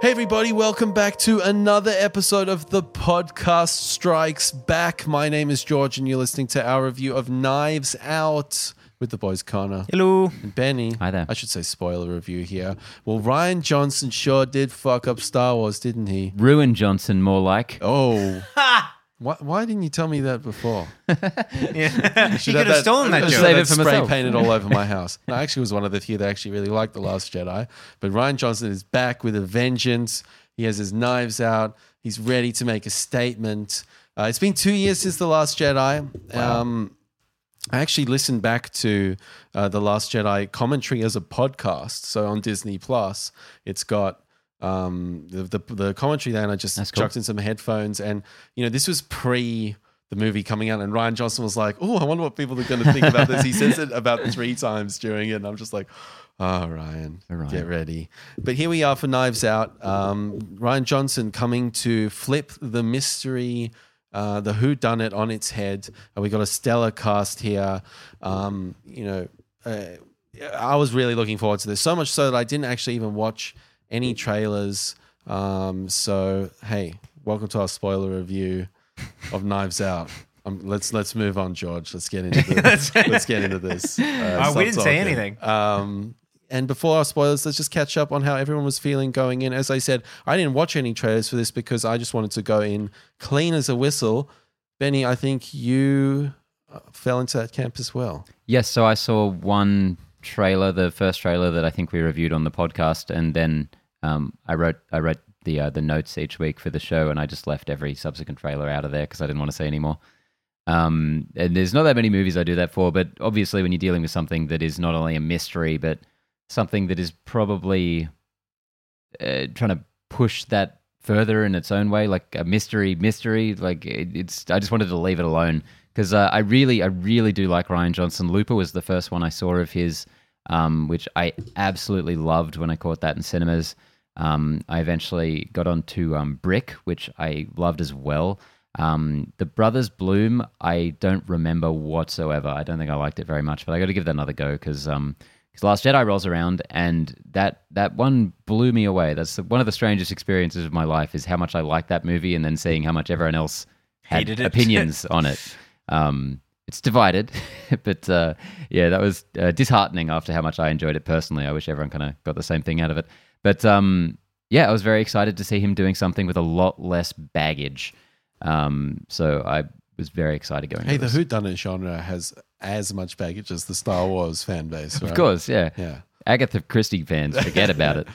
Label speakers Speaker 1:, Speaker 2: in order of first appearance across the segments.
Speaker 1: Hey, everybody, welcome back to another episode of the podcast Strikes Back. My name is George, and you're listening to our review of Knives Out with the boys Connor
Speaker 2: Hello.
Speaker 1: and Benny.
Speaker 2: Hi there.
Speaker 1: I should say spoiler review here. Well, Rian Johnson sure did fuck up Star Wars, didn't he?
Speaker 2: Ruin Johnson, more like.
Speaker 1: Oh. why, why didn't you tell me that before?
Speaker 3: Yeah. he could have stolen that
Speaker 1: I should
Speaker 3: joke.
Speaker 1: have
Speaker 2: Save
Speaker 1: that
Speaker 2: it for
Speaker 1: spray
Speaker 2: myself.
Speaker 1: painted all over my house. No, I actually was one of the few that actually really liked The Last Jedi. But Rian Johnson is back with a vengeance. He has his knives out. He's ready to make a statement. Uh, it's been two years since The Last Jedi. Um, I actually listened back to uh, The Last Jedi commentary as a podcast. So on Disney Plus, it's got um, the, the, the commentary there, and I just
Speaker 2: That's cool.
Speaker 1: in some headphones. And, you know, this was pre the movie coming out, and Rian Johnson was like, Oh, I wonder what people are going to think about this. He says it about three times during it, and I'm just like, Oh,
Speaker 2: Rian, Rian.
Speaker 1: get ready. But here we are for Knives Out. Um, Rian Johnson coming to flip the mystery uh, the Who Done It on its head. Uh, we got a stellar cast here. Um, you know, uh, I was really looking forward to this so much so that I didn't actually even watch any trailers. Um, so hey, welcome to our spoiler review of Knives Out. Um, let's let's move on, George. Let's get into this. let's get into this. Uh,
Speaker 3: Oh, we didn't say anything.
Speaker 1: Um, and before our spoilers, let's just catch up on how everyone was feeling going in. As I said, I didn't watch any trailers for this because I just wanted to go in clean as a whistle. Benny, I think you uh, fell into that camp as well.
Speaker 2: Yes, so I saw one trailer, the first trailer that I think we reviewed on the podcast, and then um, I wrote I wrote the uh, the notes each week for the show, and I just left every subsequent trailer out of there because I didn't want to see any more. Um, and there's not that many movies I do that for, but obviously when you're dealing with something that is not only a mystery, but something that is probably uh, trying to push that further in its own way, like a mystery, mystery. Like it, it's, I just wanted to leave it alone because uh, I really, I really do like Rian Johnson. Looper was the first one I saw of his, um, which I absolutely loved when I caught that in cinemas. Um, I eventually got onto um, Brick, which I loved as well. Um, the Brothers Bloom, I don't remember whatsoever. I don't think I liked it very much, but I got to give that another go because um, because Last Jedi rolls around and that that one blew me away. That's one of the strangest experiences of my life is how much I liked that movie and then seeing how much everyone else had
Speaker 3: Hated it.
Speaker 2: opinions on it. Um, it's divided, but uh, yeah, that was uh, disheartening after how much I enjoyed it personally. I wish everyone kind of got the same thing out of it. But um, yeah, I was very excited to see him doing something with a lot less baggage. Um, so I was very excited going.
Speaker 1: Hey, the
Speaker 2: this.
Speaker 1: Who Done It genre has as much baggage as the Star Wars fan base. Right?
Speaker 2: Of course, yeah.
Speaker 1: Yeah.
Speaker 2: Agatha Christie fans, forget about it.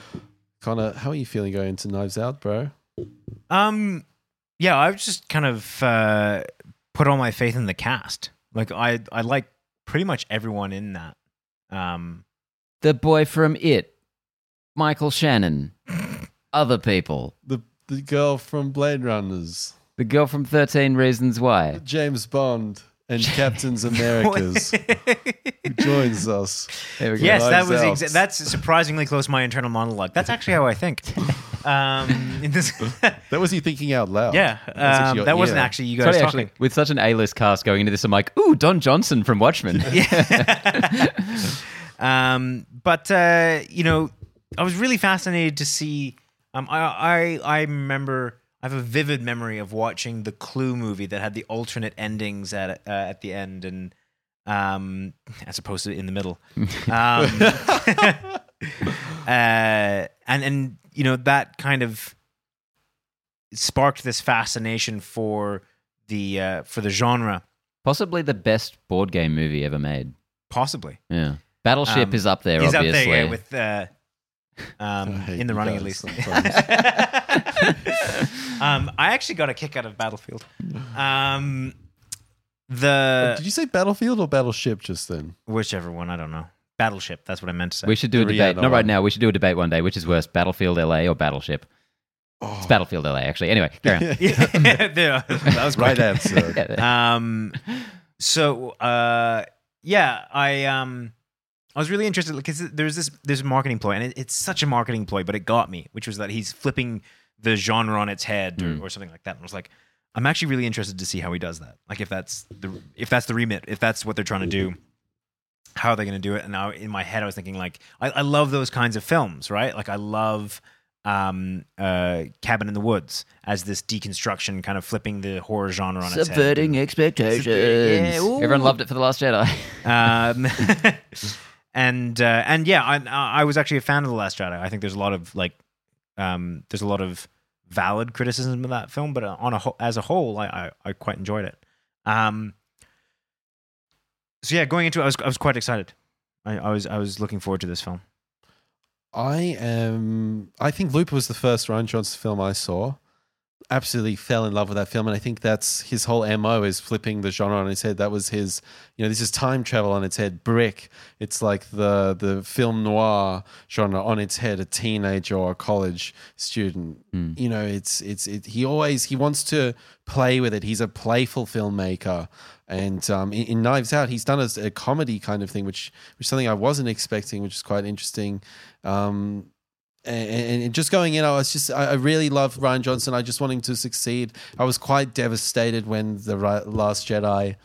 Speaker 1: Connor, how are you feeling going into Knives Out, bro?
Speaker 3: Um, yeah, I've just kind of uh, put all my faith in the cast. Like I, I like pretty much everyone in that. Um,
Speaker 2: The boy from It, Michael Shannon, other people,
Speaker 1: The the girl from Blade Runners,
Speaker 2: the girl from Thirteen Reasons Why.
Speaker 1: James Bond, and Captain's Americas who joins us.
Speaker 2: There we go.
Speaker 3: yes, that
Speaker 1: Knives
Speaker 3: was
Speaker 1: Out.
Speaker 3: exa- that's surprisingly close to my internal monologue. That's actually how I think. Um, in this,
Speaker 1: That was you thinking out loud.
Speaker 3: yeah,
Speaker 1: That was actually
Speaker 3: um,
Speaker 1: your
Speaker 3: that wasn't
Speaker 1: ear.
Speaker 3: actually you guys
Speaker 2: funny,
Speaker 3: talking.
Speaker 2: actually, with such an A-list cast going into this, I'm like, ooh, Don Johnson from Watchmen.
Speaker 3: Um, but uh, you know, I was really fascinated to see. Um, I, I I remember I have a vivid memory of watching the Clue movie that had the alternate endings at uh, at the end and um, as opposed to in the middle. Um, uh, and and you know that kind of sparked this fascination for the uh, for the genre,
Speaker 2: Possibly the best board game movie ever made.
Speaker 3: possibly.
Speaker 2: Yeah, Battleship
Speaker 3: Um,
Speaker 2: is up there. Obviously.
Speaker 3: up there yeah, with uh, um,
Speaker 1: hate
Speaker 3: in the running at least. um, I actually got a kick out of Battlefield. Um, the
Speaker 1: Did you say Battlefield or Battleship just then?
Speaker 3: whichever one I don't know. Battleship. That's what I meant to say.
Speaker 2: we should do a
Speaker 1: The
Speaker 2: debate.
Speaker 1: Rihanna
Speaker 2: Not right
Speaker 1: one.
Speaker 2: now. We should do a debate one day. Which is worse, Battlefield LA or Battleship?
Speaker 1: Oh,
Speaker 2: It's Battlefield LA, actually. Anyway, carry on.
Speaker 3: yeah, yeah, that was
Speaker 1: right answer.
Speaker 3: Um, so uh, yeah, I um, I was really interested because there's this there's a marketing ploy, and it, it's such a marketing ploy, but it got me, which was that he's flipping the genre on its head or,
Speaker 2: Mm.
Speaker 3: or something like that. And I was like, I'm actually really interested to see how he does that. Like if that's the if that's the remit, if that's what they're trying to do, how are they going to do it? And now in my head, I was thinking like, I, I love those kinds of films, right? Like I love um, uh, Cabin in the Woods as this deconstruction, kind of flipping the horror genre on its head.
Speaker 2: Subverting expectations.
Speaker 3: Yeah.
Speaker 2: Everyone loved it for The Last Jedi.
Speaker 3: Um, and uh, and yeah, I, I was actually a fan of the Last Jedi. I think there's a lot of like, um, there's a lot of valid criticism of that film, but on a as a whole, I, I I quite enjoyed it. Um, so yeah, going into it, I was I was quite excited. I, I was I was looking forward to this film.
Speaker 1: I am. I think Looper was the first Rian Johnson film I saw. Absolutely fell in love with that film, and I think that's his whole mo is flipping the genre on its head. That was his, you know, this is time travel on its head. Brick, it's like the the film noir genre on its head. A teenager or a college student, you know, it's it's it, he always he wants to play with it. He's a playful filmmaker, and um, in, in Knives Out, he's done a, a comedy kind of thing, which which is something I wasn't expecting, which is quite interesting. Um, and, and just going in, I was just, I really love Rian Johnson. I just want him to succeed. I was quite devastated when the Last Jedi,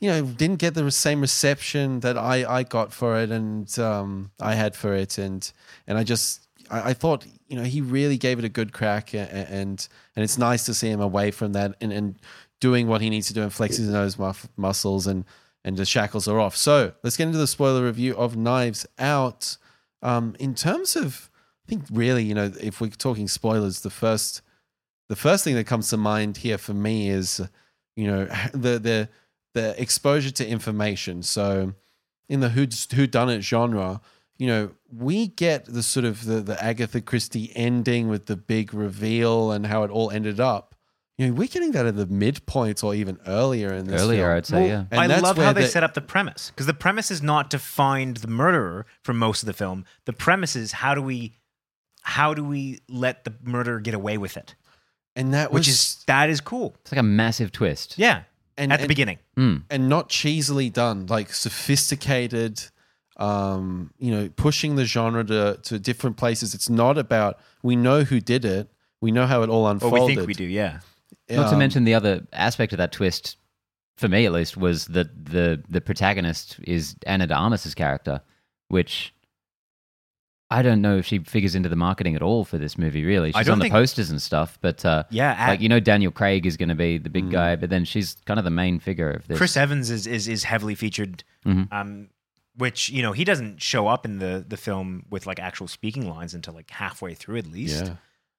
Speaker 1: you know, didn't get the same reception that I, I got for it and um, I had for it. And, and I just, I, I thought, you know, he really gave it a good crack a- a- and, and it's nice to see him away from that and, and doing what he needs to do and flexing those muff- muscles and, and the shackles are off. So let's get into the spoiler review of Knives Out. Um, in terms of, think really, you know, if we're talking spoilers, the first, the first thing that comes to mind here for me is, you know, the the the exposure to information. So, in the who who done it genre, you know, we get the sort of the the Agatha Christie ending with the big reveal and how it all ended up. You know, we're getting that at the midpoint or even earlier in this
Speaker 2: Earlier,
Speaker 1: film.
Speaker 2: I'd say, yeah.
Speaker 1: And
Speaker 3: I
Speaker 1: that's
Speaker 3: love how they
Speaker 1: the-
Speaker 3: set up the premise because the premise is not to find the murderer for most of the film. The premise is how do we how do we let the murderer get away with it?
Speaker 1: and that was
Speaker 3: Which is that is cool.
Speaker 2: It's like a massive twist.
Speaker 3: Yeah.
Speaker 1: And-
Speaker 3: at the
Speaker 1: and-
Speaker 3: beginning.
Speaker 2: Mm.
Speaker 1: and not cheesily done, like sophisticated. Um, you know, pushing the genre to to different places. It's not about we know who did it. We know how it all
Speaker 3: Well,
Speaker 1: unfolded.
Speaker 3: we think we do, yeah.
Speaker 2: Not to
Speaker 1: Um,
Speaker 2: mention the other aspect of that twist, for me at least, was that the the protagonist is Ana de Armas's character, which I don't know if she figures into the marketing at all for this movie. Really, she's on the
Speaker 3: think-
Speaker 2: posters and stuff, but uh,
Speaker 3: Yeah, at-
Speaker 2: like you know, Daniel Craig is going to be the big
Speaker 1: Mm.
Speaker 2: guy, but then she's kind of the main figure of this.
Speaker 3: Chris Evans is is is heavily featured
Speaker 2: Mhm.
Speaker 3: um which, you know, he doesn't show up in the the film with like actual speaking lines until like halfway through at least.
Speaker 1: Yeah,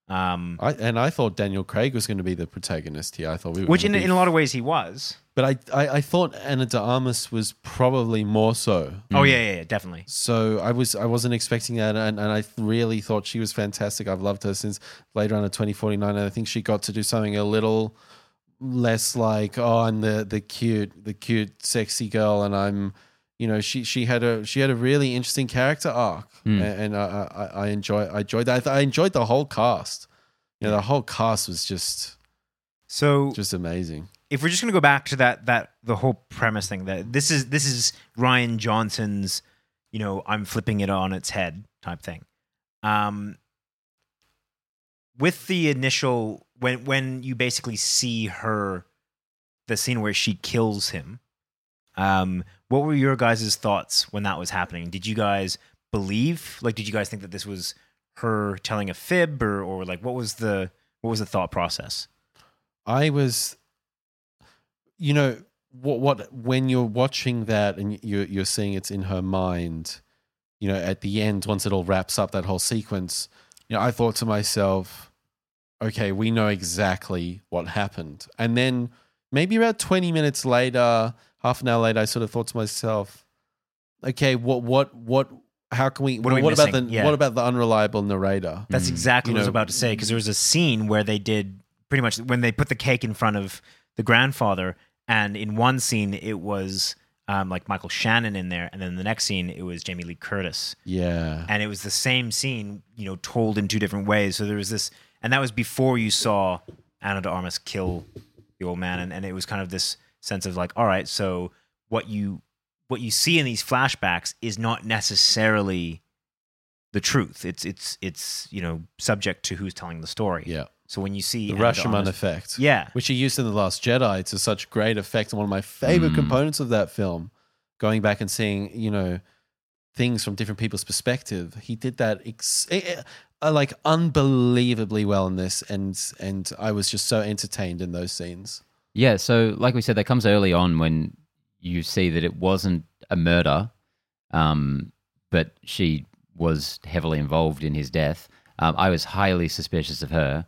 Speaker 3: Um
Speaker 1: I, and I thought Daniel Craig was going to be the protagonist here. I thought we were
Speaker 3: which in,
Speaker 1: be-
Speaker 3: in a lot of ways he was.
Speaker 1: but I, I I thought Ana de Armas was probably more so.
Speaker 3: Oh yeah, yeah, yeah, definitely.
Speaker 1: So I was I wasn't expecting that, and, and I really thought she was fantastic. I've loved her since Blade Runner twenty forty nine, and I think she got to do something a little less like oh I'm the the cute the cute sexy girl, and I'm you know she she had a she had a really interesting character arc,
Speaker 2: Mm.
Speaker 1: and, and I, I I enjoy I enjoyed that. I enjoyed the whole cast. You know, the whole cast was just
Speaker 3: So
Speaker 1: just amazing.
Speaker 3: if we're just gonna go back to that that the whole premise thing that this is this is Rian Johnson's, you know, I'm flipping it on its head type thing. Um with the initial when when you basically see her the scene where she kills him, um, what were your guys' thoughts when that was happening? Did you guys believe like did you guys think that this was her telling a fib or or like what was the what was the thought process?
Speaker 1: I was, you know, what what when you're watching that and you're you're seeing it's in her mind, you know, at the end once it all wraps up that whole sequence, you know, I thought to myself, okay, we know exactly what happened, and then maybe about twenty minutes later, half an hour later, I sort of thought to myself, okay, what what what. How can we?
Speaker 3: What are we
Speaker 1: what about the?
Speaker 3: Yeah.
Speaker 1: what about the unreliable narrator?
Speaker 3: That's
Speaker 2: Mm.
Speaker 3: exactly
Speaker 1: You
Speaker 3: what I was about to say because there was a scene where they did pretty much when they put the cake in front of the grandfather, and in one scene it was um, like Michael Shannon in there, and then the next scene it was Jamie Lee Curtis,
Speaker 1: Yeah,
Speaker 3: and it was the same scene, you know, told in two different ways. So there was this, and that was before you saw Ana de Armas kill the old man, and, and it was kind of this sense of like, all right, so what you what you see in these flashbacks is not necessarily the truth. It's it's it's you know subject to who's telling the story.
Speaker 1: yeah.
Speaker 3: So when you see
Speaker 1: The
Speaker 3: Anna
Speaker 1: Rashomon effect.
Speaker 3: yeah,
Speaker 1: which he used in The Last Jedi to such great effect. And one of my favorite
Speaker 2: Mm.
Speaker 1: components of that film, going back and seeing, you know, things from different people's perspective. He did that. Ex- eh, eh, uh, like unbelievably well in this, and and I was just so entertained in those scenes.
Speaker 2: Yeah, so like we said, that comes early on when you see that it wasn't a murder, um, but she was heavily involved in his death. Um, I was highly suspicious of her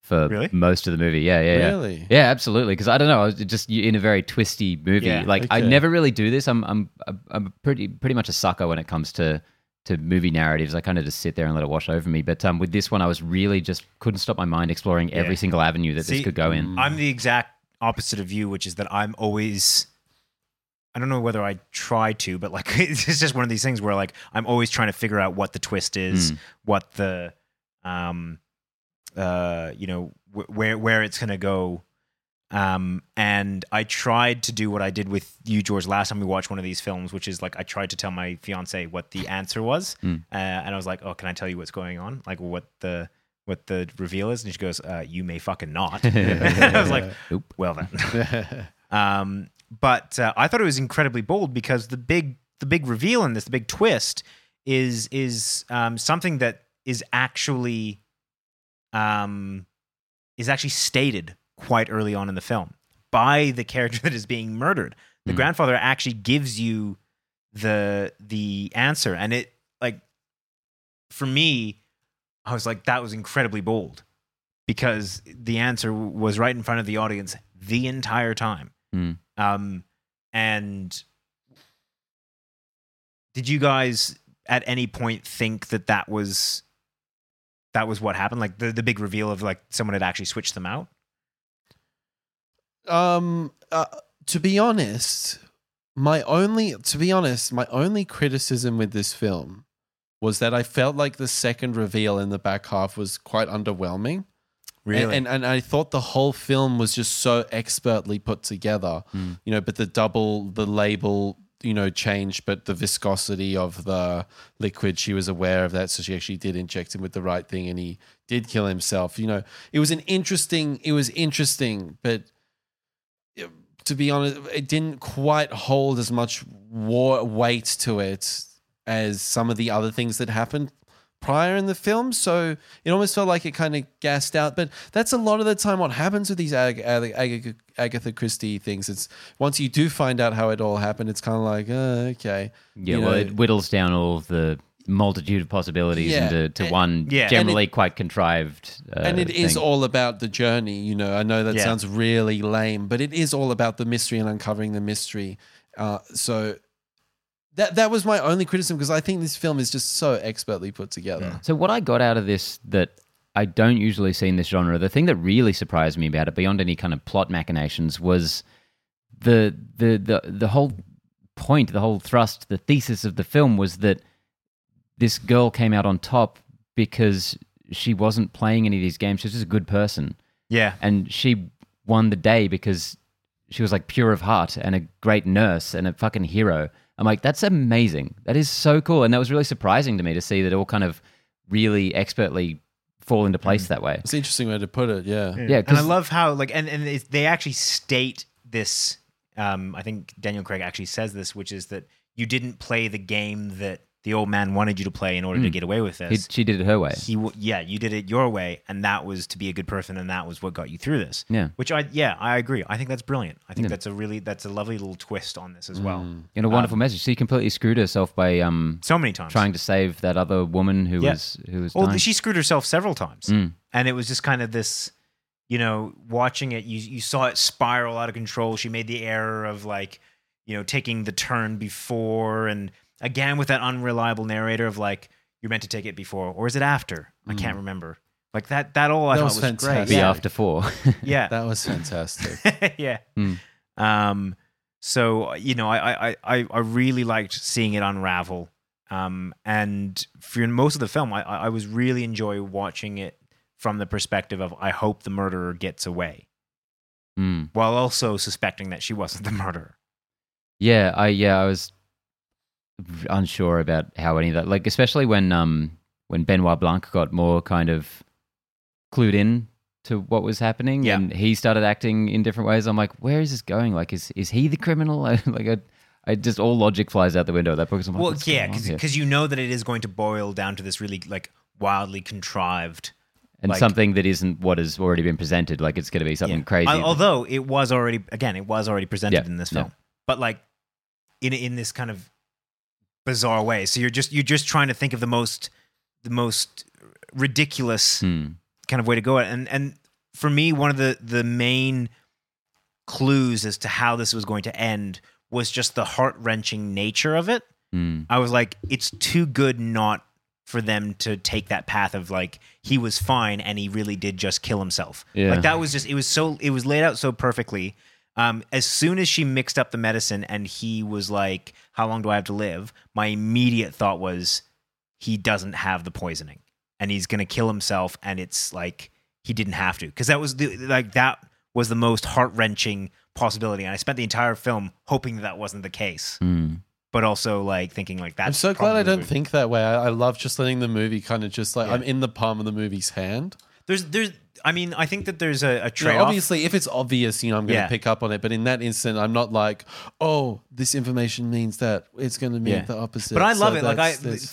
Speaker 2: for
Speaker 3: Really?
Speaker 2: most of the movie. Yeah, yeah, yeah.
Speaker 1: Really?
Speaker 2: Yeah, absolutely. Because I don't know, I was just in a very twisty movie.
Speaker 3: Yeah.
Speaker 2: like I never really do this. I'm I'm I'm pretty pretty much a sucker when it comes to to movie narratives. I kind of just sit there and let it wash over me. But um, with this one, I was really just couldn't stop my mind exploring every
Speaker 3: Yeah.
Speaker 2: single avenue that
Speaker 3: See,
Speaker 2: this could go in.
Speaker 3: I'm the exact opposite of you, which is that I'm always. I don't know whether I try to, but like it's just one of these things where like I'm always trying to figure out what the twist is, what the, um, uh, you know, wh- where where it's gonna go. Um, and I tried to do what I did with you, George, last time we watched one of these films, which is like I tried to tell my fiance what the answer was,
Speaker 2: Mm.
Speaker 3: uh, and I was like, "Oh, can I tell you what's going on? Like what the what the reveal is?" And she goes, uh, "You may fucking not." I was like,
Speaker 2: Oop.
Speaker 3: "Well then." um, but uh, I thought it was incredibly bold because the big the big reveal in this, the big twist, is is um, something that is actually um, is actually stated quite early on in the film by the character that is being murdered. The
Speaker 2: Mm.
Speaker 3: grandfather actually gives you the the answer, and it like for me, I was like, that was incredibly bold because the answer was right in front of the audience the entire time.
Speaker 2: Mm.
Speaker 3: Um, and did you guys at any point think that that was that was what happened? Like the the big reveal of like someone had actually switched them out.
Speaker 1: Um, uh, to be honest, my only to be honest, my only criticism with this film was that I felt like the second reveal in the back half was quite underwhelming. And, and and I thought the whole film was just so expertly put together.
Speaker 2: Mm.
Speaker 1: You know, but the double the label, you know, changed, but the viscosity of the liquid, she was aware of that, so she actually did inject him with the right thing, and he did kill himself. You know, it was an interesting. It was interesting, but to be honest, it didn't quite hold as much war weight to it as some of the other things that happened prior in the film. So it almost felt like it kind of gassed out. But that's a lot of the time what happens with these Ag- Ag- Ag- Agatha Christie things. It's once you do find out how it all happened, it's kind of like, uh, okay.
Speaker 2: Yeah,
Speaker 1: You
Speaker 2: well,
Speaker 1: know-
Speaker 2: it whittles down all of the multitude of possibilities
Speaker 1: Yeah,
Speaker 2: into to
Speaker 1: and-
Speaker 2: one
Speaker 3: yeah, and
Speaker 2: generally quite contrived. Uh,
Speaker 1: and it is
Speaker 2: thing.
Speaker 1: all about the journey. You know, I know that
Speaker 3: Yeah.
Speaker 1: sounds really lame, but it is all about the mystery and uncovering the mystery. Uh, so that that was my only criticism because I think this film is just so expertly put together.
Speaker 2: So what I got out of this that I don't usually see in this genre, the thing that really surprised me about it, beyond any kind of plot machinations, was the the the the whole point, the whole thrust, the thesis of the film was that this girl came out on top because she wasn't playing any of these games. She was just a good person.
Speaker 3: yeah,
Speaker 2: and she won the day because she was like pure of heart and a great nurse and a fucking hero. I'm like, that's amazing. That is so cool, and that was really surprising to me to see that it all kind of really expertly fall into place that way.
Speaker 1: It's an interesting way to put it. Yeah.
Speaker 2: Yeah,
Speaker 3: and I love how like and and it's, they actually state this. Um, I think Daniel Craig actually says this, which is that you didn't play the game that the old man wanted you to play in order to
Speaker 2: Mm.
Speaker 3: get away with
Speaker 2: He,
Speaker 3: this.
Speaker 2: she did it her way.
Speaker 3: He, w- yeah, you did it your way, and that was to be a good person, and that was what got you through this.
Speaker 2: Yeah,
Speaker 3: Which I, yeah, I agree. I think that's brilliant. I think
Speaker 2: Yeah.
Speaker 3: that's a really, that's a lovely little twist on this as well.
Speaker 1: Mm.
Speaker 2: and a wonderful message. She completely screwed herself by um
Speaker 3: So many times.
Speaker 2: trying to save that other woman who
Speaker 3: Yeah.
Speaker 2: was who was
Speaker 3: Well,
Speaker 2: dying.
Speaker 3: she screwed herself several times,
Speaker 2: Mm.
Speaker 3: and it was just kind of this, you know, watching it. You you saw it spiral out of control. She made the error of like, you know, taking the turn before, and again with that unreliable narrator of like, you're meant to take it before, or is it after? I can't remember. Like that. That all I
Speaker 1: That
Speaker 3: thought
Speaker 1: was
Speaker 3: was, great.
Speaker 1: fantastic.
Speaker 2: the
Speaker 3: Yeah,
Speaker 2: after four.
Speaker 3: yeah,
Speaker 1: That was fantastic.
Speaker 3: yeah.
Speaker 2: Mm.
Speaker 3: Um, so you know, I, I, I, I really liked seeing it unravel. Um, and for most of the film, I, I was really enjoy watching it from the perspective of I hope the murderer gets away,
Speaker 2: Mm.
Speaker 3: while also suspecting that she wasn't the murderer.
Speaker 2: Yeah, I yeah, I was unsure about how any of that like especially when um when Benoit Blanc got more kind of clued in to what was happening
Speaker 3: Yeah.
Speaker 2: and he started acting in different ways. I'm like, where is this going? Like is is he the criminal? like I, I just all logic flies out the window at that point. like,
Speaker 3: Well, yeah, because you know that it is going to boil down to this really like wildly contrived.
Speaker 2: and
Speaker 3: like-
Speaker 2: something that isn't what has already been presented. Like it's going to be something
Speaker 3: Yeah.
Speaker 2: crazy.
Speaker 3: Al- although it was already again, it was already presented
Speaker 2: Yeah,
Speaker 3: in this film, but like in in this kind of bizarre way. So you're just you're just trying to think of the most the most ridiculous
Speaker 2: Hmm.
Speaker 3: kind of way to go at. And and for me, one of the the main clues as to how this was going to end was just the heart wrenching nature of it.
Speaker 2: Hmm.
Speaker 3: I was like, it's too good not for them to take that path of like he was fine and he really did just kill himself.
Speaker 2: Yeah.
Speaker 3: Like that was just it was so it was laid out so perfectly. Um, as soon as she mixed up the medicine and he was like, "How long do I have to live?" My immediate thought was, he doesn't have the poisoning and he's gonna kill himself, and it's like he didn't have to because that was the like that was the most heart wrenching possibility, and I spent the entire film hoping that, that wasn't the case,
Speaker 2: Hmm.
Speaker 3: but also like thinking like that.
Speaker 1: I'm so glad I don't
Speaker 3: what-
Speaker 1: think that way. I, I love just letting the movie kind of just like
Speaker 3: Yeah.
Speaker 1: I'm in the palm of the movie's hand.
Speaker 3: There's there's I mean I think that there's a, a trade off.
Speaker 1: obviously, if it's obvious, you know, I'm going to
Speaker 3: Yeah.
Speaker 1: pick up on it. But in that instant, I'm not like, oh, this information means that it's going to mean
Speaker 3: Yeah.
Speaker 1: the opposite.
Speaker 3: But I
Speaker 1: So
Speaker 3: love it, like I,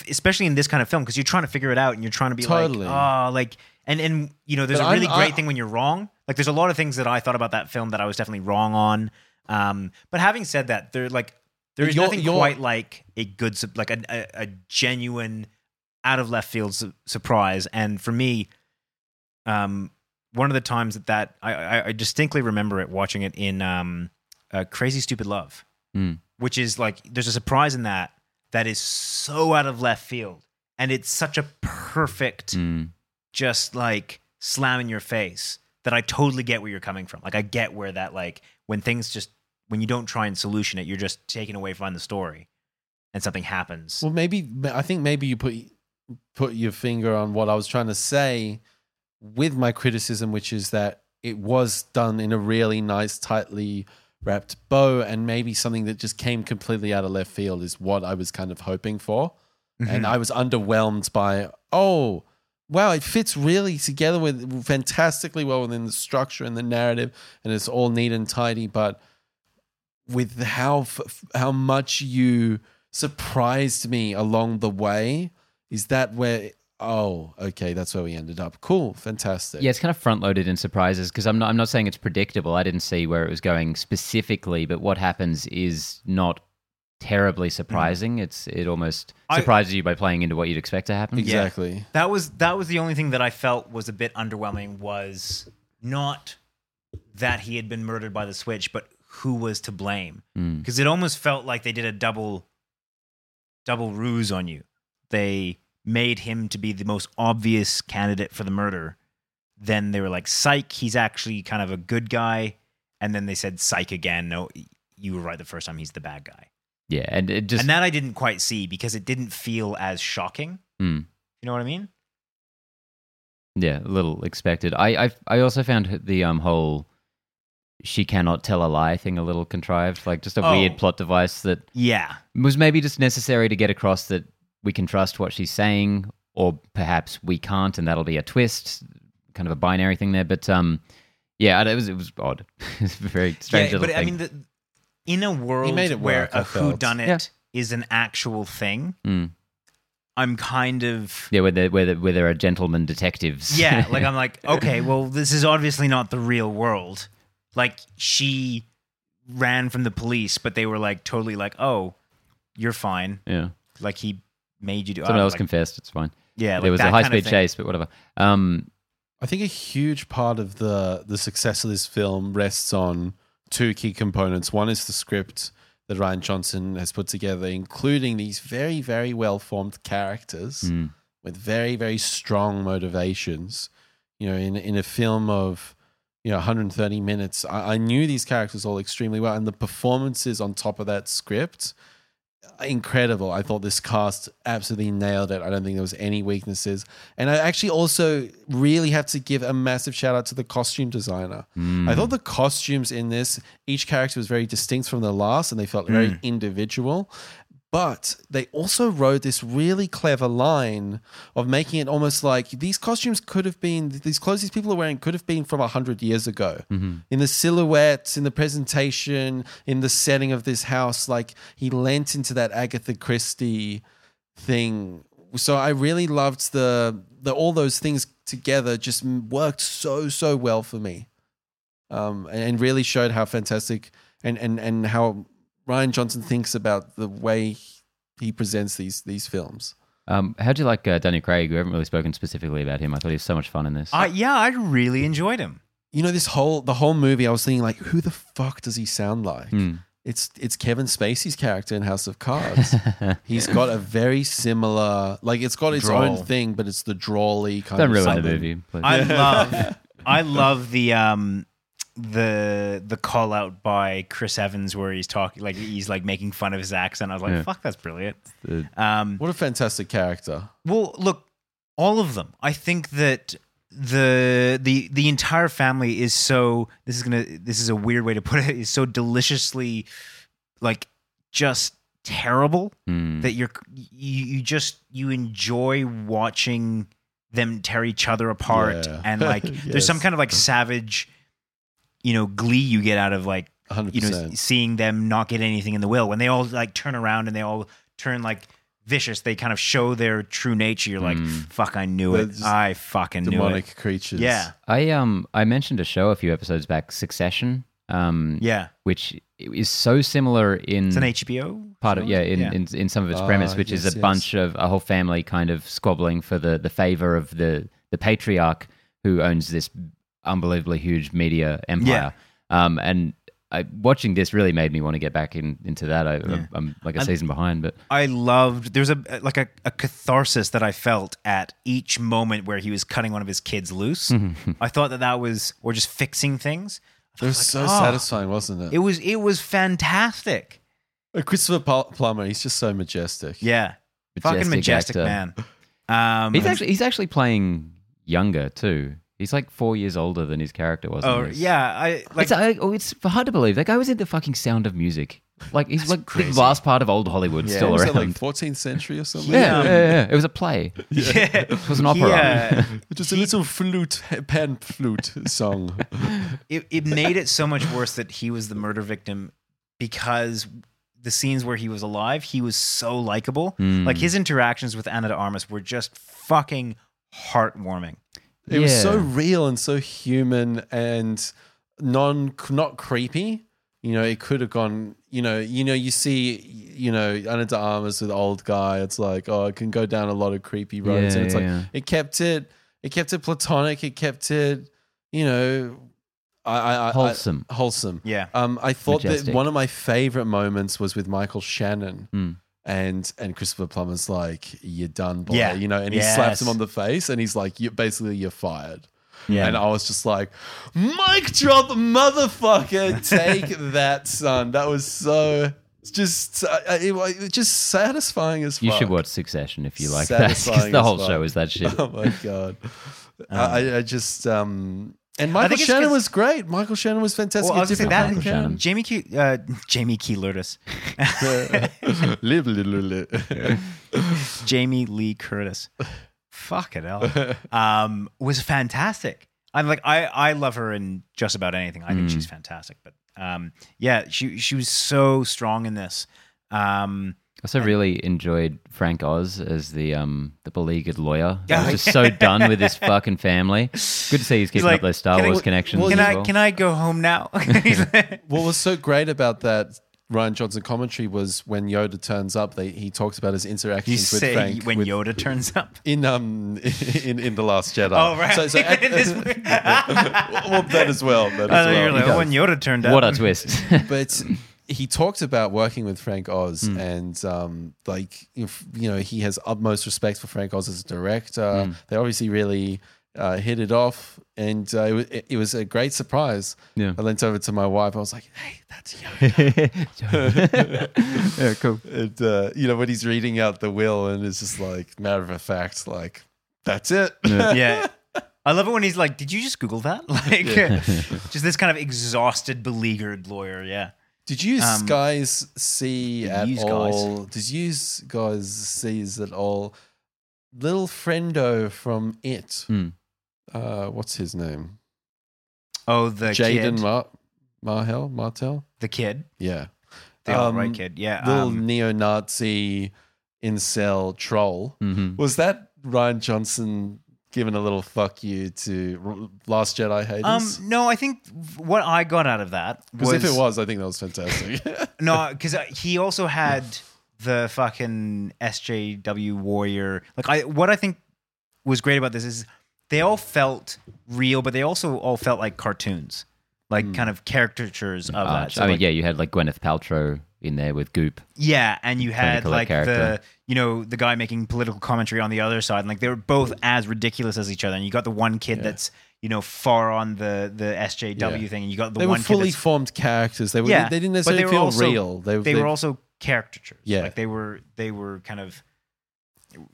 Speaker 3: especially in this kind of film, because you're trying to figure it out and you're trying to be
Speaker 1: Totally.
Speaker 3: like, oh, like, and and you know, there's
Speaker 1: But
Speaker 3: a really
Speaker 1: I'm-
Speaker 3: great
Speaker 1: I-
Speaker 3: thing when you're wrong. Like, there's a lot of things that I thought about that film that I was definitely wrong on. Um, but having said that, there like there is nothing
Speaker 1: you're-
Speaker 3: quite like a good, like a, a, a genuine, out of left field su- surprise. And for me, um, one of the times that that I, I, I distinctly remember it watching it in um, uh, Crazy Stupid Love
Speaker 2: Hmm.
Speaker 3: which is like there's a surprise in that that is so out of left field and it's such a perfect
Speaker 2: Hmm.
Speaker 3: just like slam in your face that I totally get where you're coming from. Like I get where that like when things just when you don't try and solution it, you're just taken away from the story and something happens.
Speaker 1: Well, maybe I think maybe you put put your finger on what I was trying to say with my criticism, which is that it was done in a really nice, tightly wrapped bow, and maybe something that just came completely out of left field is what I was kind of hoping for, and mm-hmm. I was underwhelmed by oh. Wow, it fits really together with fantastically well within the structure and the narrative, and it's all neat and tidy. But with how f- how much you surprised me along the way. Is that where? Oh, okay, that's where we ended up. Cool, fantastic.
Speaker 2: Yeah, it's kind of front loaded in surprises because I'm not. I'm not saying it's predictable. I didn't see where it was going specifically, but what happens is not terribly surprising. It's it almost
Speaker 3: I-
Speaker 2: surprises you by playing into what you'd expect to happen.
Speaker 1: exactly.
Speaker 3: that was that was the only thing that I felt was a bit underwhelming was not that he had been murdered by the switch, but who was to blame.
Speaker 2: Mm.
Speaker 3: because it almost felt like they did a double double ruse on you they made him to be the most obvious candidate for the murder then they were like psych he's actually kind of a good guy and then they said psych again no you were right the first time he's the bad guy
Speaker 2: Yeah, and it just
Speaker 3: and that i didn't quite see because it didn't feel as shocking
Speaker 2: Mm.
Speaker 3: you know what i mean
Speaker 2: yeah, a little expected. I I I also found the um whole she cannot tell a lie thing a little contrived, like just a
Speaker 3: Oh.
Speaker 2: weird plot device that
Speaker 3: yeah
Speaker 2: was maybe just necessary to get across that we can trust what she's saying, or perhaps we can't, and that'll be a twist, kind of a binary thing there. But um, yeah, it was it was odd. it's very strange
Speaker 3: yeah
Speaker 2: little
Speaker 3: but i mean the, in a world
Speaker 1: made it
Speaker 3: where
Speaker 1: work, I
Speaker 3: a
Speaker 1: felt.
Speaker 3: who done it is an actual thing
Speaker 2: Mm.
Speaker 3: i'm kind of
Speaker 2: Yeah, where there, where, there, where there are gentlemen detectives.
Speaker 3: Yeah, like I'm like, okay, well, this is obviously not the real world. Like she ran from the police, but they were like totally like, oh, you're fine.
Speaker 2: yeah.
Speaker 3: Like he made you do.
Speaker 2: Someone else
Speaker 3: like,
Speaker 2: confessed. It's fine.
Speaker 3: yeah, like
Speaker 2: there was a high speed chase, but whatever. Um,
Speaker 1: I think a huge part of the the success of this film rests on two key components. One is the script that Rian Johnson has put together, including these very, very well formed characters
Speaker 2: mm,
Speaker 1: with very, very strong motivations. You know, in in a film of you know 130 minutes, I, I knew these characters all extremely well, and the performances on top of that script, incredible. I thought this cast absolutely nailed it. I don't think there was any weaknesses, and I actually also really have to give a massive shout out to the costume designer.
Speaker 2: mm.
Speaker 1: I thought the costumes in this, each character was very distinct from the last and they felt very
Speaker 3: Mm.
Speaker 1: individual. But they also wrote this really clever line of making it almost like these costumes could have been, these clothes these people are wearing could have been from 100 years ago.
Speaker 2: Mhm.
Speaker 1: In the silhouettes, in the presentation, in the setting of this house, like he lent into that Agatha Christie thing so I really loved the the all those things together. Just worked so so well for me, um, and really showed how fantastic and and and how Rian Johnson thinks about the way he presents these these films.
Speaker 2: Um, how do you like uh, Daniel Craig? We haven't really spoken specifically about him. I thought he was so much fun in this.
Speaker 3: I, yeah, I really enjoyed him.
Speaker 1: You know, this whole the whole movie, I was thinking like, who the fuck does he sound like?
Speaker 2: Hmm.
Speaker 1: It's it's Kevin Spacey's character in House of Cards. He's got a very similar, like it's got its
Speaker 3: Drawl.
Speaker 1: own thing, but it's the drawly kind
Speaker 2: Don't
Speaker 1: of
Speaker 2: ruin the movie. Please.
Speaker 3: I love, I love the um, the the call out by Chris Evans where he's talking like he's like making fun of his accent. I was like,
Speaker 2: Yeah.
Speaker 3: fuck, that's brilliant.
Speaker 2: The-
Speaker 3: Um,
Speaker 1: What a fantastic character!
Speaker 3: Well, look, all of them. I think that the the the entire family is so this is gonna this is a weird way to put it is so deliciously like just terrible
Speaker 2: Hmm.
Speaker 3: that you're you, you just you enjoy watching them tear each other apart
Speaker 1: Yeah.
Speaker 3: and like there's some kind of like savage you know glee you get out of like
Speaker 1: hundred
Speaker 3: you know seeing them not get anything in the will when they all like turn around and they all turn like vicious they kind of show their true nature you're like
Speaker 2: Mm.
Speaker 3: fuck i knew
Speaker 1: They're
Speaker 3: it i fucking knew
Speaker 1: Demonic
Speaker 3: it
Speaker 1: creatures.
Speaker 3: yeah
Speaker 2: I um I mentioned a show a few episodes back, Succession, um,
Speaker 3: yeah
Speaker 2: which is so similar in
Speaker 3: it's an hbo
Speaker 2: part of
Speaker 3: show?
Speaker 2: yeah in, in in some of its
Speaker 1: Ah,
Speaker 2: premise, which is a
Speaker 1: yes.
Speaker 2: bunch of a whole family kind of squabbling for the the favor of the the patriarch who owns this unbelievably huge media empire. Um, and I, watching this really made me want to get back in into that. I,
Speaker 3: Yeah.
Speaker 2: I'm like a
Speaker 3: And-
Speaker 2: season behind, but
Speaker 3: I loved there's a like a, a catharsis that I felt at each moment where he was cutting one of his kids loose. I thought that that was or just fixing things.
Speaker 1: It was
Speaker 3: was
Speaker 1: so
Speaker 3: oh.
Speaker 1: satisfying, wasn't it?
Speaker 3: It was it was fantastic.
Speaker 1: Uh, Christopher Plummer, he's just so majestic.
Speaker 3: Yeah, fucking majestic
Speaker 2: actor.
Speaker 3: man. Um,
Speaker 2: He's actually he's actually playing younger too. He's like four years older than his character was. in
Speaker 3: oh
Speaker 2: this.
Speaker 3: yeah, I like
Speaker 2: it's, I, oh, it's hard to believe. That guy was in the fucking Sound of Music. Like he's like
Speaker 3: crazy.
Speaker 2: the last part of old Hollywood
Speaker 3: Yeah.
Speaker 2: still
Speaker 1: What was
Speaker 2: around.
Speaker 1: like 14th century or something?
Speaker 2: yeah,
Speaker 3: um,
Speaker 2: yeah, yeah, It was a play.
Speaker 3: yeah.
Speaker 2: It was an opera.
Speaker 3: Yeah.
Speaker 1: Just a little flute, pan flute song.
Speaker 3: it, it made it so much worse that he was the murder victim because the scenes where he was alive, he was so likable.
Speaker 2: Mm.
Speaker 3: Like his interactions with Ana de Armas were just fucking heartwarming.
Speaker 1: It was so real and so human and non not creepy. You know, it could have gone. You know, you know, you see, you know, Ana de Armas with old guy. It's like, oh, it can go down a lot of creepy roads,
Speaker 2: Yeah,
Speaker 1: and it's like
Speaker 2: yeah.
Speaker 1: it kept it, it kept it platonic. It kept it, you know, I, I, I
Speaker 2: Wholesome.
Speaker 1: I, wholesome.
Speaker 3: Yeah.
Speaker 1: Um, I thought
Speaker 2: Majestic.
Speaker 1: that one of my favorite moments was with Michael Shannon.
Speaker 2: Hmm.
Speaker 1: And and Christopher Plummer's like, you're done, boy.
Speaker 3: Yeah.
Speaker 1: You know, and he slaps him on the face and he's like, you basically you're fired.
Speaker 3: Yeah.
Speaker 1: And I was just like, mic drop, motherfucker. Take that, son. That was so, it's just, uh, it, was just satisfying as fuck.
Speaker 2: You should watch Succession if you like that.
Speaker 1: Satisfying
Speaker 2: the whole
Speaker 1: fuck.
Speaker 2: show is that shit.
Speaker 1: Oh my God. I, I just, um, and Michael
Speaker 3: think it's
Speaker 1: Shannon
Speaker 3: 'cause-
Speaker 1: was great. Michael Shannon was fantastic.
Speaker 3: Well, I
Speaker 1: A
Speaker 3: was gonna say
Speaker 1: different
Speaker 3: that
Speaker 2: Michael Shannon.
Speaker 3: Jamie Key, uh, Jamie Key Curtis,
Speaker 1: Live, live, live, live.
Speaker 3: Jamie Lee Curtis, fuck it hell, um, was fantastic. I'm like I I love her in just about anything. I think
Speaker 2: Mm.
Speaker 3: she's fantastic. But um, yeah, she she was so strong in this. Um,
Speaker 2: I also really enjoyed Frank Oz as the um the beleaguered lawyer. I was just so done with his fucking family. Good to see he's keeping
Speaker 3: like,
Speaker 2: up those Star
Speaker 3: "Can I-
Speaker 2: Wars connections.
Speaker 1: well,
Speaker 2: as
Speaker 3: can I
Speaker 2: well.
Speaker 3: can I go home now? He's like-
Speaker 1: What was so great about that Rian Johnson commentary was when Yoda turns up, they, he talks about his
Speaker 3: you
Speaker 1: interactions with
Speaker 3: say
Speaker 1: Frank
Speaker 3: when
Speaker 1: with-
Speaker 3: Yoda turns up.
Speaker 1: in um in in the Last Jedi.
Speaker 3: Oh right,
Speaker 1: So, so at-
Speaker 3: This-
Speaker 1: well, that as well. That
Speaker 3: I
Speaker 1: as
Speaker 3: thought you were
Speaker 1: well.
Speaker 3: like, oh, when Yoda turned up.
Speaker 2: What a twist.
Speaker 1: but he talked about working with Frank Oz
Speaker 3: Hmm.
Speaker 1: and um, like if you know he has utmost respect for Frank Oz as a director.
Speaker 3: Hmm.
Speaker 1: They obviously really uh, hit it off, and uh, it, it, was a great surprise.
Speaker 2: Yeah.
Speaker 1: I leant over to my wife. I was like, "Hey, that's Yoda."
Speaker 2: yeah, cool.
Speaker 1: and uh, you know when he's reading out the will, and it's just like matter of fact, like that's it.
Speaker 3: yeah. I love it when he's like, "Did you just Google that?" Like, just this kind of exhausted, beleaguered lawyer. Yeah.
Speaker 1: Did you
Speaker 3: Um,
Speaker 1: guys see
Speaker 3: did
Speaker 1: at
Speaker 3: yous guys?
Speaker 1: all? Did you guys see at all? Little friendo from It.
Speaker 2: Hmm.
Speaker 1: Uh, what's his name?
Speaker 3: Oh, the
Speaker 1: Jaeden
Speaker 3: kid.
Speaker 1: Mar- Marhel Martell.
Speaker 3: the kid.
Speaker 1: Yeah,
Speaker 3: The
Speaker 1: Um,
Speaker 3: right kid. Yeah.
Speaker 1: little
Speaker 3: um,
Speaker 1: neo-Nazi incel troll.
Speaker 2: Mhm.
Speaker 1: Was that Rian Johnson giving a little fuck you to Last Jedi haters?
Speaker 3: Um, no, I think what I got out of that
Speaker 1: because if it was, I think that was fantastic.
Speaker 3: no, because he also had the fucking SJW warrior. Like I, what I think was great about this is they all felt real, but they also all felt like cartoons, like kind of caricatures of
Speaker 2: Uh,
Speaker 3: that. So
Speaker 2: I mean,
Speaker 3: like-
Speaker 2: yeah, you had like Gwyneth Paltrow in there with Goop.
Speaker 3: Yeah, and you had
Speaker 2: Collette
Speaker 3: like the you know the guy making political commentary on the other side, and like they were both as ridiculous as each other. And you got the one kid that's you know far on the the SJW
Speaker 1: Yeah.
Speaker 3: thing, and you got the
Speaker 1: they were
Speaker 3: one kid
Speaker 1: fully
Speaker 3: that's
Speaker 1: formed characters. They were.
Speaker 3: yeah,
Speaker 1: they didn't necessarily
Speaker 3: were
Speaker 1: feel
Speaker 3: also-
Speaker 1: real. They,
Speaker 3: They,
Speaker 1: they
Speaker 3: were also caricatures.
Speaker 1: Yeah.
Speaker 3: like they were they were kind of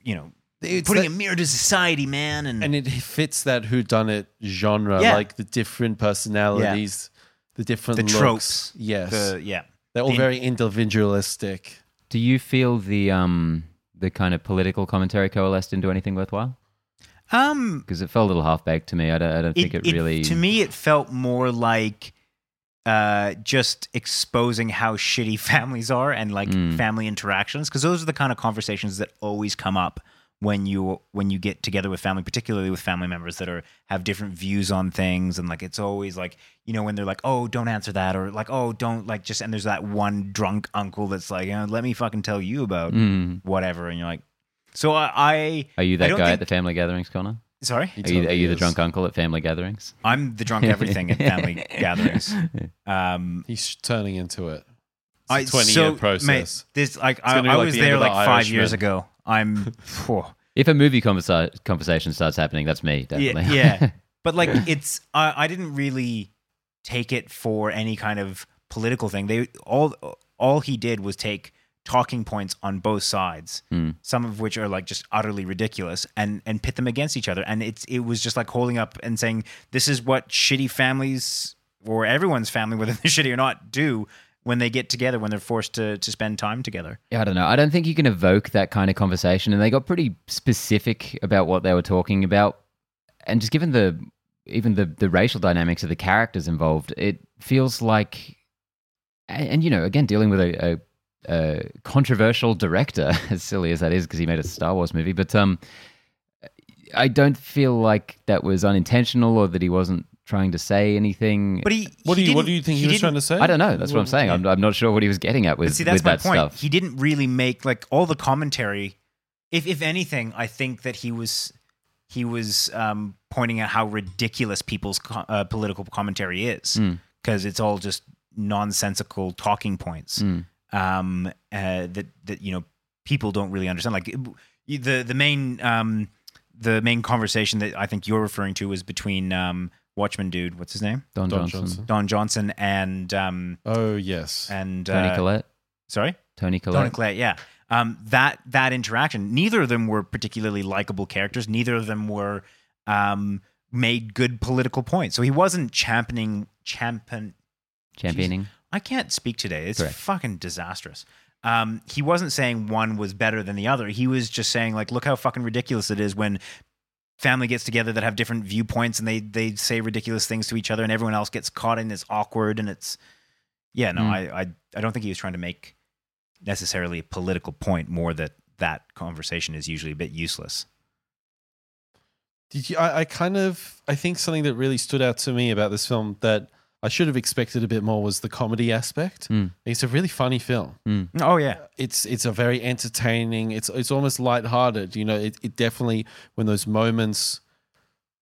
Speaker 3: you know
Speaker 1: It's
Speaker 3: putting
Speaker 1: that-
Speaker 3: a mirror to society, man, and,
Speaker 1: and it fits that who done it genre,
Speaker 3: Yeah.
Speaker 1: like the different personalities, the different
Speaker 3: the
Speaker 1: looks.
Speaker 3: tropes.
Speaker 1: Yes,
Speaker 3: the yeah.
Speaker 1: They're all
Speaker 3: the-
Speaker 1: very individualistic.
Speaker 2: Do you feel the um the kind of political commentary coalesced into anything worthwhile?
Speaker 3: Um,
Speaker 2: Because it felt a little half baked to me. I don't, I don't think it, really.
Speaker 3: to me it felt more like uh just exposing how shitty families are and like
Speaker 2: Mm.
Speaker 3: family interactions because those are the kind of conversations that always come up when you when you get together with family particularly with family members that are have different views on things and like it's always like you know when they're like oh don't answer that or like oh don't like just and there's that one drunk uncle that's like "Uh, let me fucking tell you about
Speaker 2: Mm.
Speaker 3: whatever and you're like so i, I
Speaker 2: Are you
Speaker 3: I
Speaker 2: that
Speaker 3: don't
Speaker 2: guy
Speaker 3: think-
Speaker 2: at the family gatherings, Connor?
Speaker 3: sorry
Speaker 2: Are you, are you the drunk uncle at family gatherings?
Speaker 3: i'm the drunk everything at family gatherings um
Speaker 1: He's turning into it. It's
Speaker 3: I
Speaker 1: a twenty
Speaker 3: so,
Speaker 1: year process.
Speaker 3: Mate, this like I, I
Speaker 1: like
Speaker 3: was
Speaker 1: the
Speaker 3: there
Speaker 1: The
Speaker 3: like five years ago. I'm, phew.
Speaker 2: If a movie conversa- conversation starts happening, that's me,
Speaker 3: yeah,
Speaker 2: definitely.
Speaker 3: yeah. But like, it's I, I didn't really take it for any kind of political thing. They all all he did was take talking points on both sides,
Speaker 2: Mm.
Speaker 3: some of which are like just utterly ridiculous, and and pit them against each other. And it's it was just like holding up and saying, "This is what shitty families or everyone's family, whether they're shitty or not, do." When they get together, when they're forced to, to spend time together.
Speaker 2: Yeah, I don't know. I don't think you can evoke that kind of conversation. And they got pretty specific about what they were talking about. And just given the even the the racial dynamics of the characters involved, it feels like, and, and, you know, again dealing with a, a, a controversial director, as silly as that is, because he made a Star Wars movie, but um, I don't feel like that was unintentional or that he wasn't trying to say anything.
Speaker 3: But he,
Speaker 1: what do you What do you think he, was trying to say?
Speaker 2: I don't know. That's what I'm saying.
Speaker 1: Yeah.
Speaker 2: I'm, I'm not sure what he was getting at with,
Speaker 3: see, that's
Speaker 2: with
Speaker 3: my
Speaker 2: that
Speaker 3: point.
Speaker 2: stuff.
Speaker 3: He didn't really make like all the commentary. If if anything, I think that he was he was um, pointing out how ridiculous people's co- uh, political commentary is
Speaker 2: Mm.
Speaker 3: because it's all just nonsensical talking points
Speaker 2: Mm.
Speaker 3: um, uh, that that you know people don't really understand. Like the the main um, the main conversation that I think you're referring to was between Watchmen dude. What's his name?
Speaker 2: Don,
Speaker 1: Don
Speaker 2: Johnson.
Speaker 1: Johnson.
Speaker 3: Don Johnson and um,
Speaker 1: Oh yes.
Speaker 3: and
Speaker 2: Toni
Speaker 3: uh,
Speaker 2: Collette.
Speaker 3: Sorry.
Speaker 2: Toni
Speaker 3: Collette.
Speaker 2: Toni Collette.
Speaker 3: Collette, yeah. Um, that that interaction, neither of them were particularly likable characters. Neither of them were um, made good political points. So he wasn't championing champion.
Speaker 2: Championing.
Speaker 3: I can't speak today. It's
Speaker 2: Correct.
Speaker 3: fucking disastrous. Um, he wasn't saying one was better than the other. He was just saying like, look how fucking ridiculous it is when family gets together that have different viewpoints and they they say ridiculous things to each other and everyone else gets caught in this awkward and it's yeah no
Speaker 2: Mm.
Speaker 3: I, I I don't think he was trying to make necessarily a political point more that that conversation is usually a bit useless.
Speaker 1: Did you? I, I kind of. I think something that really stood out to me about this film that I should have expected a bit more was the comedy aspect.
Speaker 2: Mm.
Speaker 1: It's a really funny film.
Speaker 3: Oh yeah,
Speaker 1: It's it's a very entertaining. It's it's almost lighthearted. You know, it, it definitely when those moments,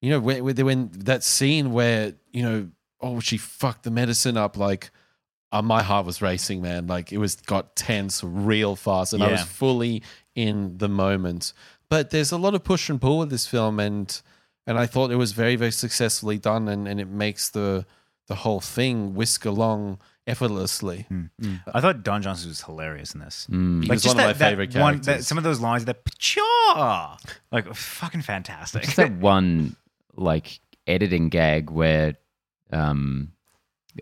Speaker 1: you know, when, when when that scene where you know, oh, she fucked the medicine up. Like, uh, my heart was racing, man. Like it was got tense real fast, and I was fully in the moment. But there's a lot of push and pull with this film, and and I thought it was very very successfully done, and and it makes the the whole thing whisk along effortlessly.
Speaker 3: I thought Don Johnson was hilarious in this.
Speaker 2: Mm.
Speaker 1: He was one of my favorite
Speaker 3: one, that,
Speaker 1: characters.
Speaker 3: some of those lines that "Pshaw!" like fucking fantastic.
Speaker 2: Just that one like editing gag where um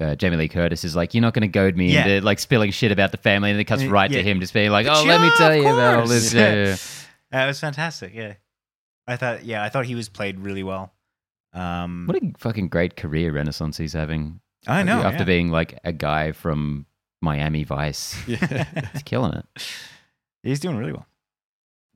Speaker 2: uh, Jamie Lee Curtis is like, "You're not going to goad me
Speaker 3: Yeah.
Speaker 2: into like spilling shit about the family," and it cuts right
Speaker 3: yeah.
Speaker 2: to him just being like,
Speaker 3: But
Speaker 2: "Oh, let me tell you about all
Speaker 3: course.
Speaker 2: this." Yeah, yeah, yeah.
Speaker 3: Uh, it was fantastic. Yeah, I thought. Yeah, I thought he was played really well. Um,
Speaker 2: What a fucking great career renaissance he's having.
Speaker 3: I know.
Speaker 2: after
Speaker 3: yeah.
Speaker 2: being like a guy from Miami Vice,
Speaker 1: Yeah.
Speaker 2: he's killing it.
Speaker 3: he's doing really well.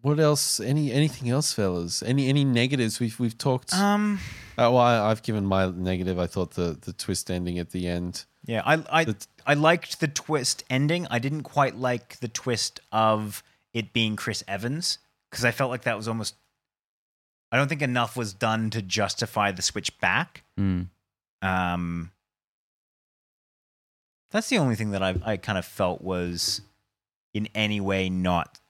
Speaker 1: what else? Any anything else, fellas? Any any negatives? We've we've talked.
Speaker 3: Um,
Speaker 1: uh, well, I, I've given my negative. I thought the the twist ending at the end.
Speaker 3: yeah, I I I liked the twist ending. I didn't quite like the twist of it being Chris Evans because I felt like that was almost. I don't think enough was done to justify the switch back.
Speaker 2: Mm.
Speaker 3: Um, that's the only thing that I I kind of felt was in any way not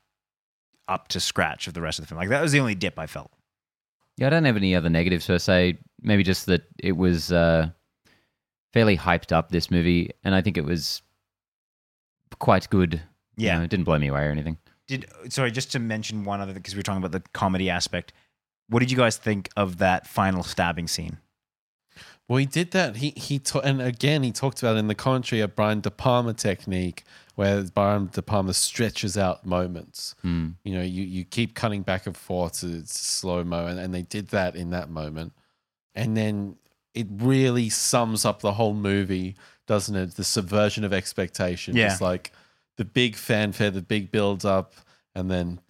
Speaker 3: up to scratch of the rest of the film. Like that was the only dip I felt.
Speaker 2: Yeah, I don't have any other negatives per se. Maybe just that it was uh, fairly hyped up this movie, and I think it was quite good. You
Speaker 3: Yeah.
Speaker 2: know, it didn't blow me away or anything.
Speaker 3: Did sorry, just to mention one other because we were talking about the comedy aspect. What did you guys think of that final stabbing scene?
Speaker 1: Well, he did that. He he ta- and again he talked about in the commentary a Brian De Palma technique where Brian De Palma stretches out moments.
Speaker 2: Mm.
Speaker 1: You know, you you keep cutting back and forth to slow mo, and, and they did that in that moment, and then it really sums up the whole movie, doesn't it? The subversion of expectation.
Speaker 3: Yeah.
Speaker 1: It's like the big fanfare, the big build up, and then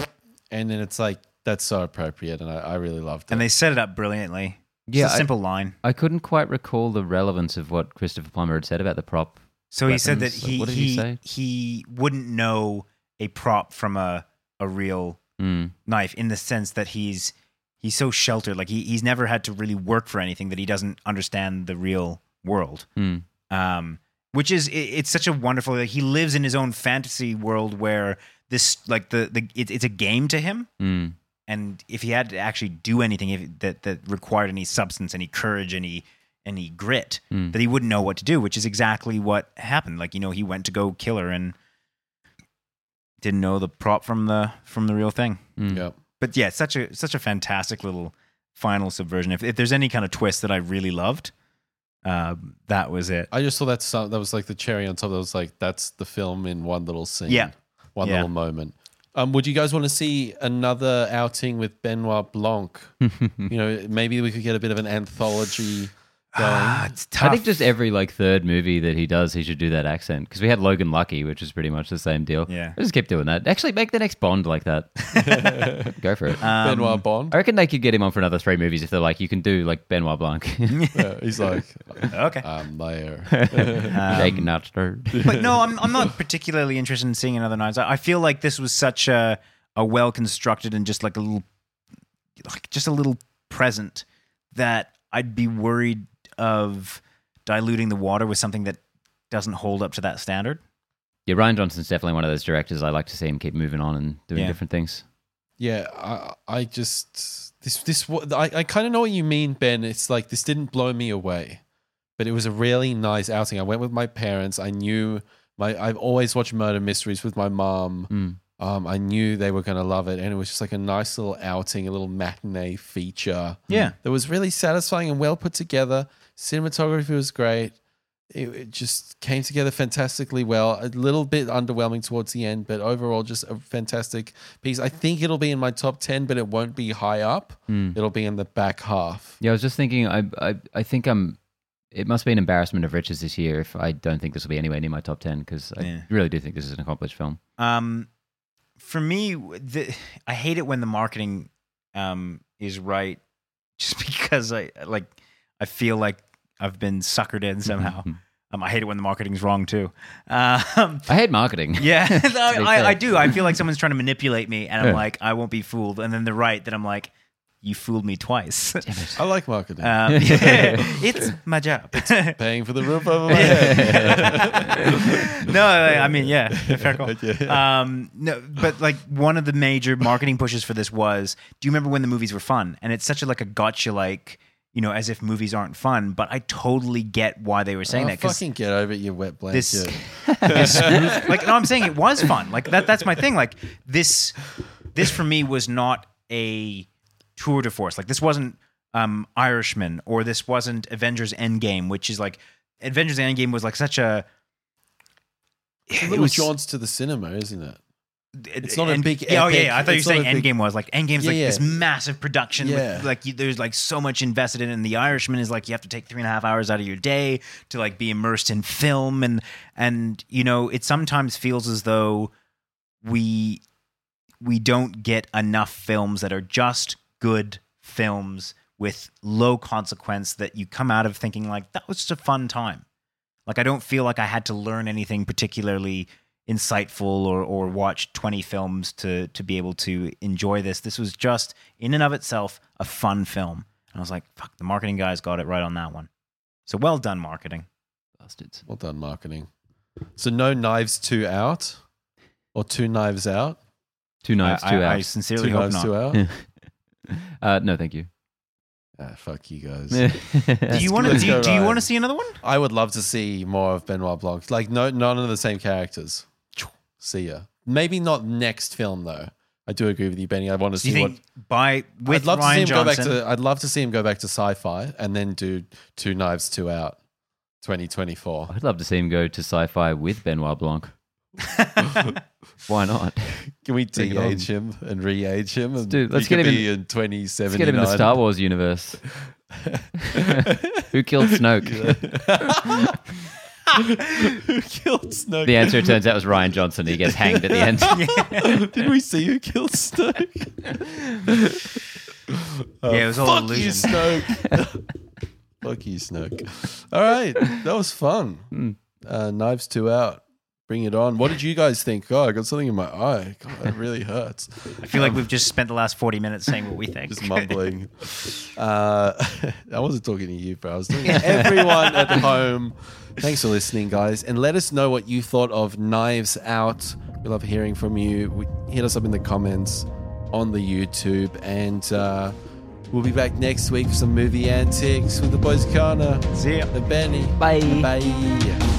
Speaker 1: and then it's like that's so appropriate, and I, I really loved it.
Speaker 3: And they set it up brilliantly. Just
Speaker 2: Yeah,
Speaker 3: a
Speaker 2: I-
Speaker 3: simple line.
Speaker 2: I couldn't quite recall the relevance of what Christopher Plummer had said about the prop.
Speaker 3: So he said that
Speaker 2: weapons.
Speaker 3: he
Speaker 2: What did he
Speaker 3: he,
Speaker 2: say?
Speaker 3: he wouldn't know a prop from a a real
Speaker 2: Mm.
Speaker 3: knife in the sense that he's he's so sheltered. Like he he's never had to really work for anything that he doesn't understand the real world.
Speaker 2: Mm.
Speaker 3: um, which is it, it's such a wonderful. Like, he lives in his own fantasy world where this like the the it, it's a game to him.
Speaker 2: Mm.
Speaker 3: And if he had to actually do anything if, that that required any substance, any courage, any any grit,
Speaker 2: Mm.
Speaker 3: that he wouldn't know what to do. Which is exactly what happened. Like you know, he went to go kill her and didn't know the prop from the from the real thing.
Speaker 2: Mm.
Speaker 1: Yep.
Speaker 3: But yeah, such a such a fantastic little final subversion. If if there's any kind of twist that I really loved, uh, that was it.
Speaker 1: I just saw that some, that was like the cherry on top. That was like that's the film in one little scene.
Speaker 3: Yeah.
Speaker 1: one
Speaker 3: Yeah.
Speaker 1: little moment. Um, would you guys want to see another outing with Benoit Blanc? you know, maybe we could get a bit of an anthology going.
Speaker 3: Ah, it's
Speaker 2: I think just every like third movie that he does, he should do that accent because we had Logan Lucky, which is pretty much the same deal.
Speaker 3: Yeah.
Speaker 2: I just keep doing that. Actually, make the next Bond like that. Go for it.
Speaker 3: Um,
Speaker 1: Benoit Bond.
Speaker 2: I reckon they could get him on for another three movies if they're like, you can do like Benoit Blanc.
Speaker 1: Yeah, he's like,
Speaker 3: okay.
Speaker 1: I'm there.
Speaker 2: Shaken, not stirred.
Speaker 3: but no, I'm I'm not particularly interested in seeing another Knives Out. I feel like this was such a a well constructed and just like a little like just a little present that I'd be worried of diluting the water with something that doesn't hold up to that standard.
Speaker 2: Yeah, Rian Johnson's definitely one of those directors. I like to see him keep moving on and doing
Speaker 3: Yeah.
Speaker 2: different things.
Speaker 1: Yeah, I, I just this this wa- I, I kind of know what you mean, Ben. It's like this didn't blow me away, but it was a really nice outing. I went with my parents. I knew my I've always watched murder mysteries with my mom.
Speaker 2: Mm.
Speaker 1: Um, I knew they were gonna love it, and it was just like a nice little outing, a little matinee feature.
Speaker 3: Yeah.
Speaker 1: that was really satisfying and well put together. Cinematography was great. It, it just came together fantastically well. A little bit underwhelming towards the end, but overall, just a fantastic piece. I think it'll be in my top ten, but it won't be high up.
Speaker 2: Mm.
Speaker 1: It'll be in the back half.
Speaker 2: Yeah, I was just thinking. I, I I think I'm. It must be an embarrassment of riches this year if I don't think this will be anywhere near my top ten because I
Speaker 3: Yeah.
Speaker 2: really do think this is an accomplished film.
Speaker 3: Um, for me, the, I hate it when the marketing um, is right, just because I like I feel like I've been suckered in somehow. um, I hate it when the marketing's wrong too. Um,
Speaker 2: I hate marketing.
Speaker 3: yeah, No, I. I do. I feel like someone's trying to manipulate me, and I'm
Speaker 2: Yeah.
Speaker 3: like, I won't be fooled. And then they're right. Then I'm like, you fooled me twice.
Speaker 1: I like marketing.
Speaker 3: um, yeah, it's my job.
Speaker 1: Paying for the roof over my head.
Speaker 3: no, I I mean, yeah, fair call. Um, no, but like one of the major marketing pushes for this was, do you remember when the movies were fun? And it's such a like a gotcha, like you know, as if movies aren't fun. But I totally get why they were saying
Speaker 1: Oh,
Speaker 3: that because
Speaker 1: fucking get over it, you wet blanket.
Speaker 3: this, this like no, I'm saying it was fun. Like that. That's my thing. Like this, this for me was not a tour de force. Like this wasn't um Irishman or this wasn't Avengers Endgame, which is like Avengers Endgame was like such a it was-
Speaker 1: jaunts to the cinema, isn't it?
Speaker 3: It-
Speaker 1: It's not a big
Speaker 3: oh
Speaker 1: epic-
Speaker 3: yeah, I thought you were saying
Speaker 1: big-
Speaker 3: Endgame was like Endgame's
Speaker 1: Yeah,
Speaker 3: like
Speaker 1: yeah.
Speaker 3: this massive production.
Speaker 1: Yeah.
Speaker 3: With, like you, there's like so much invested in, and The Irishman is like you have to take three and a half hours out of your day to like be immersed in film, and and you know it sometimes feels as though we we don't get enough films that are just good films with low consequence that you come out of thinking like that was just a fun time. Like I don't feel like I had to learn anything particularly insightful or or watch 20 films to to be able to enjoy this. This was just in and of itself a fun film. And I was like, fuck, the marketing guys got it right on that one. So well done marketing.
Speaker 2: Bastards.
Speaker 1: Well done, marketing. So no knives two out, or two knives out.
Speaker 2: Two knives,
Speaker 3: I,
Speaker 2: two
Speaker 3: I, I
Speaker 2: out.
Speaker 3: sincerely
Speaker 1: two
Speaker 3: hope
Speaker 1: knives
Speaker 3: not.
Speaker 1: two out.
Speaker 2: uh, no, thank you.
Speaker 1: ah, fuck you guys.
Speaker 3: Do you want to do, you- do you want to see another one?
Speaker 1: I would love to see more of Benoit Blanc. Like no, none of the same characters. See ya. Maybe not next film though. I do agree with you, Benny. I want to
Speaker 3: Do you
Speaker 1: see
Speaker 3: think by
Speaker 1: what.
Speaker 3: with
Speaker 1: I'd love
Speaker 3: Rian
Speaker 1: to see him
Speaker 3: Johnson?
Speaker 1: go back to. I'd love to see him go back to sci-fi and then do Two Knives, Two Out, 2024.
Speaker 2: I'd love to see him go to sci-fi with Benoit Blanc. Why not?
Speaker 1: Can we
Speaker 2: Bring it on.
Speaker 1: de-age him and re-age him? And
Speaker 2: do- let's
Speaker 1: he could
Speaker 2: get him
Speaker 1: be in,
Speaker 2: Let's
Speaker 1: 2079.
Speaker 2: get him in the Star Wars universe. Who killed Snoke?
Speaker 1: Who killed Snoke?
Speaker 2: The answer turns out was Rian Johnson. He gets hanged at the end.
Speaker 1: Did we see who killed Snoke?
Speaker 3: Yeah, it was all
Speaker 1: Fuck
Speaker 3: illusion.
Speaker 1: you, Snoke. Fuck you, Snoke. All right, that was fun.
Speaker 2: Hmm.
Speaker 1: Uh, knives two out. Bring it on. What did you guys think? God, I got something in my eye. God, that really hurts.
Speaker 3: I feel like we've just spent the last 40 minutes saying what we think.
Speaker 1: Just mumbling. uh, I wasn't talking to you, bro. I was talking to everyone at home. Thanks for listening, guys. And let us know what you thought of Knives Out. We love hearing from you. Hit us up in the comments on the YouTube. And uh, we'll be back next week for some movie antics with the boys Kana
Speaker 3: See ya.
Speaker 1: and Benny.
Speaker 2: Bye.
Speaker 1: Bye.